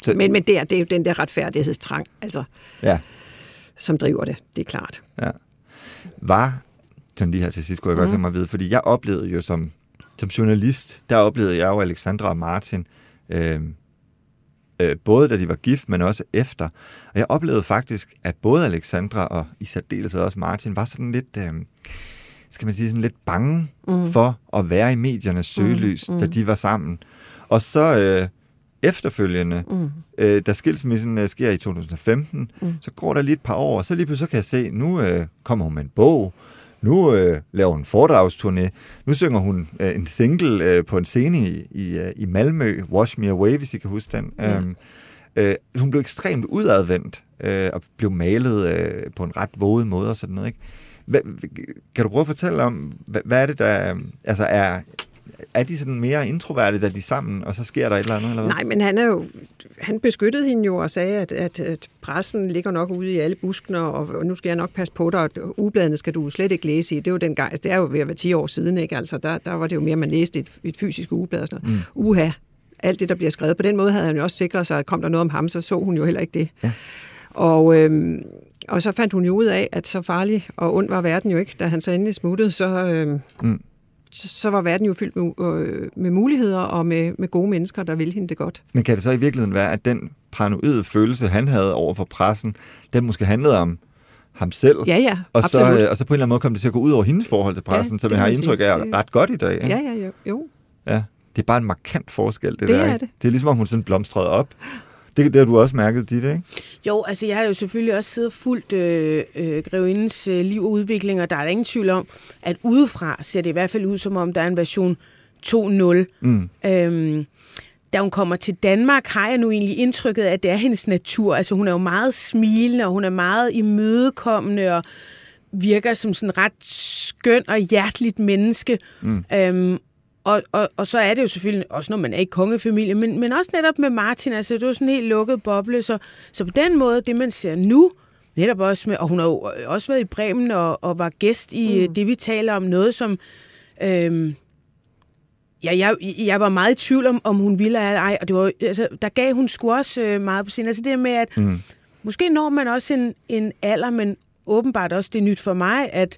Så- Men, men det, er, det er jo den der retfærdighedstrang, altså, Ja, som driver det, det er klart. ja. Var, sådan lige her til sidst, kunne jeg godt tænke mig at vide, fordi jeg oplevede jo som som journalist, der oplevede jeg jo Alexandra og Martin, øh, øh, både da de var gift, men også efter. Og jeg oplevede faktisk, at både Alexandra og i særdeleshed også Martin var sådan lidt, øh, skal man sige, sådan lidt bange mm. for at være i mediernes søgelys, mm. Mm. da de var sammen. Og så øh, efterfølgende, mm. øh, da skilsmissen øh, sker i 2015, mm. så går der lige et par år, og så lige pludselig så kan jeg se, nu øh, kommer hun med en bog, nu øh, laver hun foredragsturné. Nu synger hun øh, en single øh, på en scene i, i, øh, i Malmø, Wash Me Away, hvis I kan huske den. Ja. Øhm, øh, hun blev ekstremt udadvendt øh, og blev malet øh, på en ret våget måde og sådan noget. Ikke? Hva, kan du prøve at fortælle om, hvad, hvad er det, der altså er, er de sådan mere introverte, da de er sammen, og så sker der et eller andet? Eller hvad? Nej, men han er jo, han beskyttede hende jo og sagde, at, at, at pressen ligger nok ude i alle buskene, og nu skal jeg nok passe på dig, og ugebladene skal du slet ikke læse i. Det er jo den altså, det er jo ved at være 10 år siden, ikke? Altså, der, der var det jo mere, man læste et, et fysisk ugeblad og sådan noget. Mm. Uha, alt det, der bliver skrevet. På den måde havde han jo også sikret sig, at kom der noget om ham, så så hun jo heller ikke det. Ja. Og, øhm, og så fandt hun jo ud af, at så farlig og ond var verden jo ikke. Da han så endelig smuttede, så, øhm, mm så var verden jo fyldt med, øh, med muligheder og med, med gode mennesker, der ville hende det godt. Men kan det så i virkeligheden være, at den paranoide følelse, han havde over for pressen, den måske handlede om ham selv? Ja, ja, og så, øh, og så på en eller anden måde kom det til at gå ud over hendes forhold til pressen, ja, som jeg har indtryk af er ret godt i dag. Ikke? Ja, ja, jo. jo. Ja, det er bare en markant forskel, det, det der. Er ikke? det. det er ligesom, om hun sådan blomstrede op. Det, det har du også mærket, dit, ikke? Jo, altså jeg har jo selvfølgelig også siddet fuldt øh, øh, grevindens øh, liv og udvikling, og der er der ingen tvivl om, at udefra ser det i hvert fald ud, som om der er en version 2.0. Mm. Øhm, da hun kommer til Danmark, har jeg nu egentlig indtrykket af, at det er hendes natur. Altså hun er jo meget smilende, og hun er meget imødekommende, og virker som sådan ret skøn og hjerteligt menneske. Mm. Øhm, og, og, og så er det jo selvfølgelig også, når man er i kongefamilie, men, men også netop med Martin, altså det er sådan en helt lukket boble, så, så på den måde, det man ser nu, netop også med, og hun har jo også været i Bremen og, og var gæst i mm. det, vi taler om, noget som, øhm, ja, jeg, jeg var meget i tvivl om, om hun ville eller ej, og det var, altså, der gav hun sgu også øh, meget på sin, altså det med, at mm. måske når man også en, en alder, men åbenbart også det er nyt for mig, at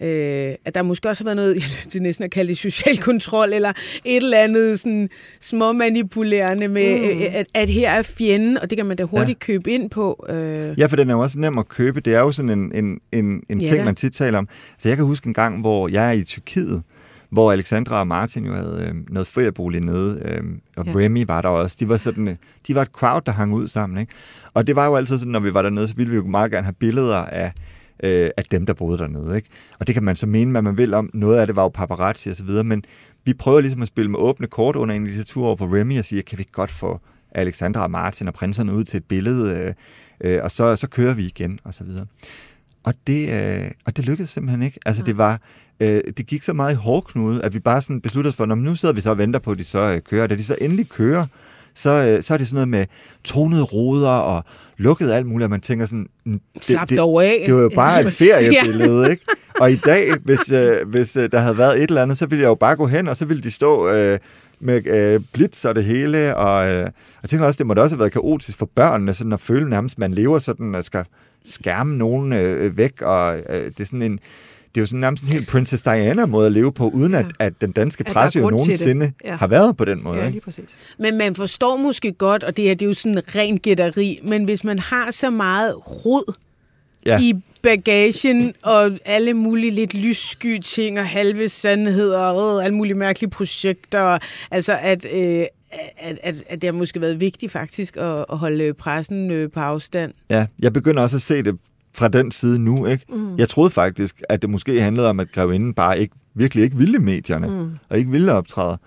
Øh, at der måske også har været noget, (laughs) det næsten at kalde det social kontrol, eller et eller andet sådan små manipulerende med, mm. Øh, at, at her er fjenden, og det kan man da hurtigt ja. købe ind på. Øh. Ja, for den er jo også nem at købe. Det er jo sådan en, en, en, en ja. ting, man tit taler om. Så jeg kan huske en gang, hvor jeg er i Tyrkiet, hvor Alexandra og Martin jo havde øh, noget feriebolig nede, øh, og ja. Remy var der også. De var, sådan, de var et crowd, der hang ud sammen. Ikke? Og det var jo altid sådan, når vi var dernede, så ville vi jo meget gerne have billeder af øh, af dem, der boede dernede. Ikke? Og det kan man så mene, hvad man vil om. Noget af det var jo paparazzi videre, men vi prøver ligesom at spille med åbne kort under en litteratur over for Remy og sige, kan vi ikke godt få Alexandra og Martin og prinserne ud til et billede, øh, øh, og så, så kører vi igen, og så videre. Og det, øh, og det lykkedes simpelthen ikke. Altså, det var, øh, det gik så meget i hårdknude, at vi bare sådan besluttede os for, nu sidder vi så og venter på, at de så øh, kører. Da de så endelig kører, øh, så er det sådan noget med tonede ruder og lukket alt muligt, og man tænker sådan... Det, Slap det, dog af. Det var jo bare (laughs) et feriebillede, ja. ikke? (laughs) Og i dag, hvis, øh, hvis øh, der havde været et eller andet, så ville jeg jo bare gå hen, og så ville de stå... Øh, med øh, blitz og det hele, og øh, jeg tænker også, det må da også have været kaotisk for børnene, sådan at føle nærmest, man lever sådan, og skal skærme nogen øh, væk, og øh, det er sådan en, det er jo sådan nærmest en helt Princess Diana-måde at leve på, uden at, at den danske presse jo nogensinde ja. har været på den måde. Ja, lige præcis. Men man forstår måske godt, og det her det er jo sådan ren gætteri, men hvis man har så meget rod ja. i bagagen og alle mulige lidt lyssky ting og halve sandheder og alle mulige mærkelige projekter, altså at, øh, at, at, at det har måske været vigtigt faktisk at, at holde pressen øh, på afstand. Ja, jeg begynder også at se det fra den side nu. Ikke? Mm. Jeg troede faktisk, at det måske handlede om, at grevinden bare ikke, virkelig ikke ville medierne, mm. og ikke ville optræde.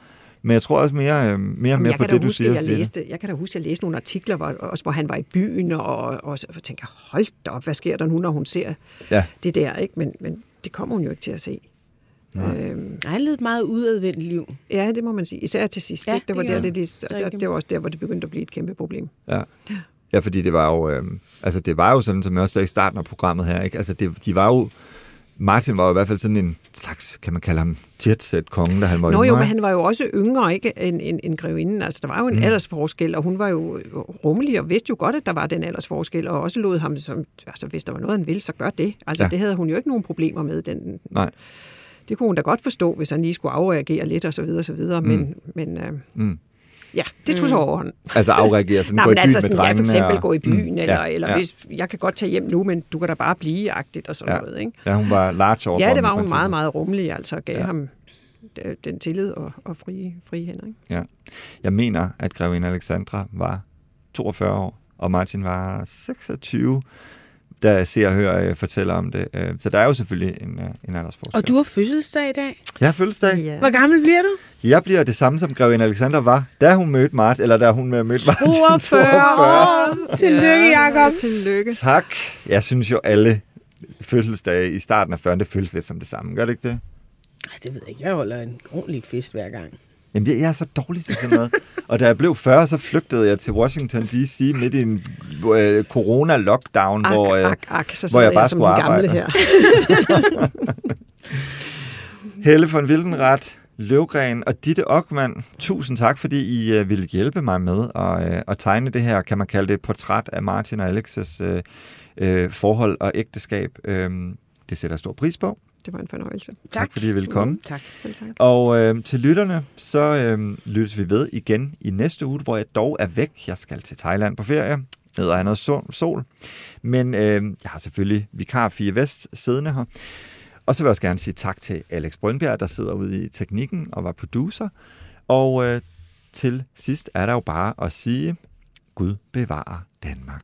Men jeg tror også mere, øh, mere mere på det, du huske, siger. Jeg, læste, jeg kan da huske, at jeg læste nogle artikler, hvor, også, hvor han var i byen, og, og, og tænker hold da op, hvad sker der nu, når hun ser ja. det der? Ikke? Men, men det kommer hun jo ikke til at se. Nej. Øhm, han levede et meget udadvendt liv. Ja, det må man sige. Især til sidst. Ja, det, det, var der, det, det, der, det var også der, hvor det begyndte at blive et kæmpe problem. Ja. ja. Ja, fordi det var jo, øh, altså det var jo sådan, som jeg også sagde i starten af programmet her, ikke? Altså det, de var jo, Martin var jo i hvert fald sådan en slags, kan man kalde ham, tætsæt konge, da han var Nå yngre. jo, men han var jo også yngre ikke, end, end, end grevinden. Altså der var jo en mm. aldersforskel, og hun var jo rummelig og vidste jo godt, at der var den aldersforskel, og også lod ham, som, altså hvis der var noget, han ville, så gør det. Altså ja. det havde hun jo ikke nogen problemer med. Den, Nej det kunne hun da godt forstå, hvis han lige skulle afreagere lidt og så videre, og så videre. Men, mm. men øh, Mm. Ja, det tog så overhånd. Altså afreagere, sådan (laughs) Nej, gå i men byen altså med sådan, ja, for drengene. eksempel og- gå i byen, Mm. eller, Ja, eller ja. hvis, jeg kan godt tage hjem nu, men du kan da bare blive-agtigt og sådan Ja. noget. Ikke? Ja, hun var large over Ja, det var hun meget, meget rummelig, altså og gav Ja. ham den tillid og, og frie, frie hænder. Ikke? Ja. Jeg mener, at grevinde Alexandra var 42 år, og Martin var 26, jeg ser og hører øh, fortæller om det. Øh, Så der er jo selvfølgelig en, øh, en aldersforskel. Og du har fødselsdag i dag. Jeg har fødselsdag. Ja. Hvor gammel bliver du? Jeg bliver det samme, som grevinde Alexandra var, da hun mødte Martin, eller da hun mødte Martin. 42. (laughs) Tillykke, Jacob. Tillykke. Tak. Jeg synes jo, alle fødselsdage i starten af 40'erne, det føles lidt som det samme. Gør det ikke det? Ej, det ved jeg ikke. Jeg holder en ordentlig fest hver gang. Jamen, jeg jeg er så dårlig til sådan noget. og da jeg blev 40, så flygtede jeg til Washington D.C. midt i en øh, corona-lockdown, Ak, hvor, øh, ak, ak, så hvor jeg bare jeg skulle arbejde. her. (laughs) Helle von Wildenrath, Løvgren og Ditte Ockmann, tusind tak, fordi I øh, ville hjælpe mig med at, øh, at tegne det her, kan man kalde det et portræt af Martin og Alexes øh, øh, forhold og ægteskab. Øh, det sætter jeg stor pris på. Det var en fornøjelse. Tak, fordi I ville komme. Tak. Selv tak. Og øh, til lytterne, så øh, lyttes vi ved igen i næste uge, hvor jeg dog er væk. Jeg skal til Thailand på ferie, ned og have noget sol. sol. Men øh, jeg har selvfølgelig vikar Fie Vest siddende her. Og så vil jeg også gerne sige tak til Alex Brønbjerg, der sidder ude i teknikken og var producer. Og øh, til sidst er der jo bare at sige, Gud bevarer Danmark.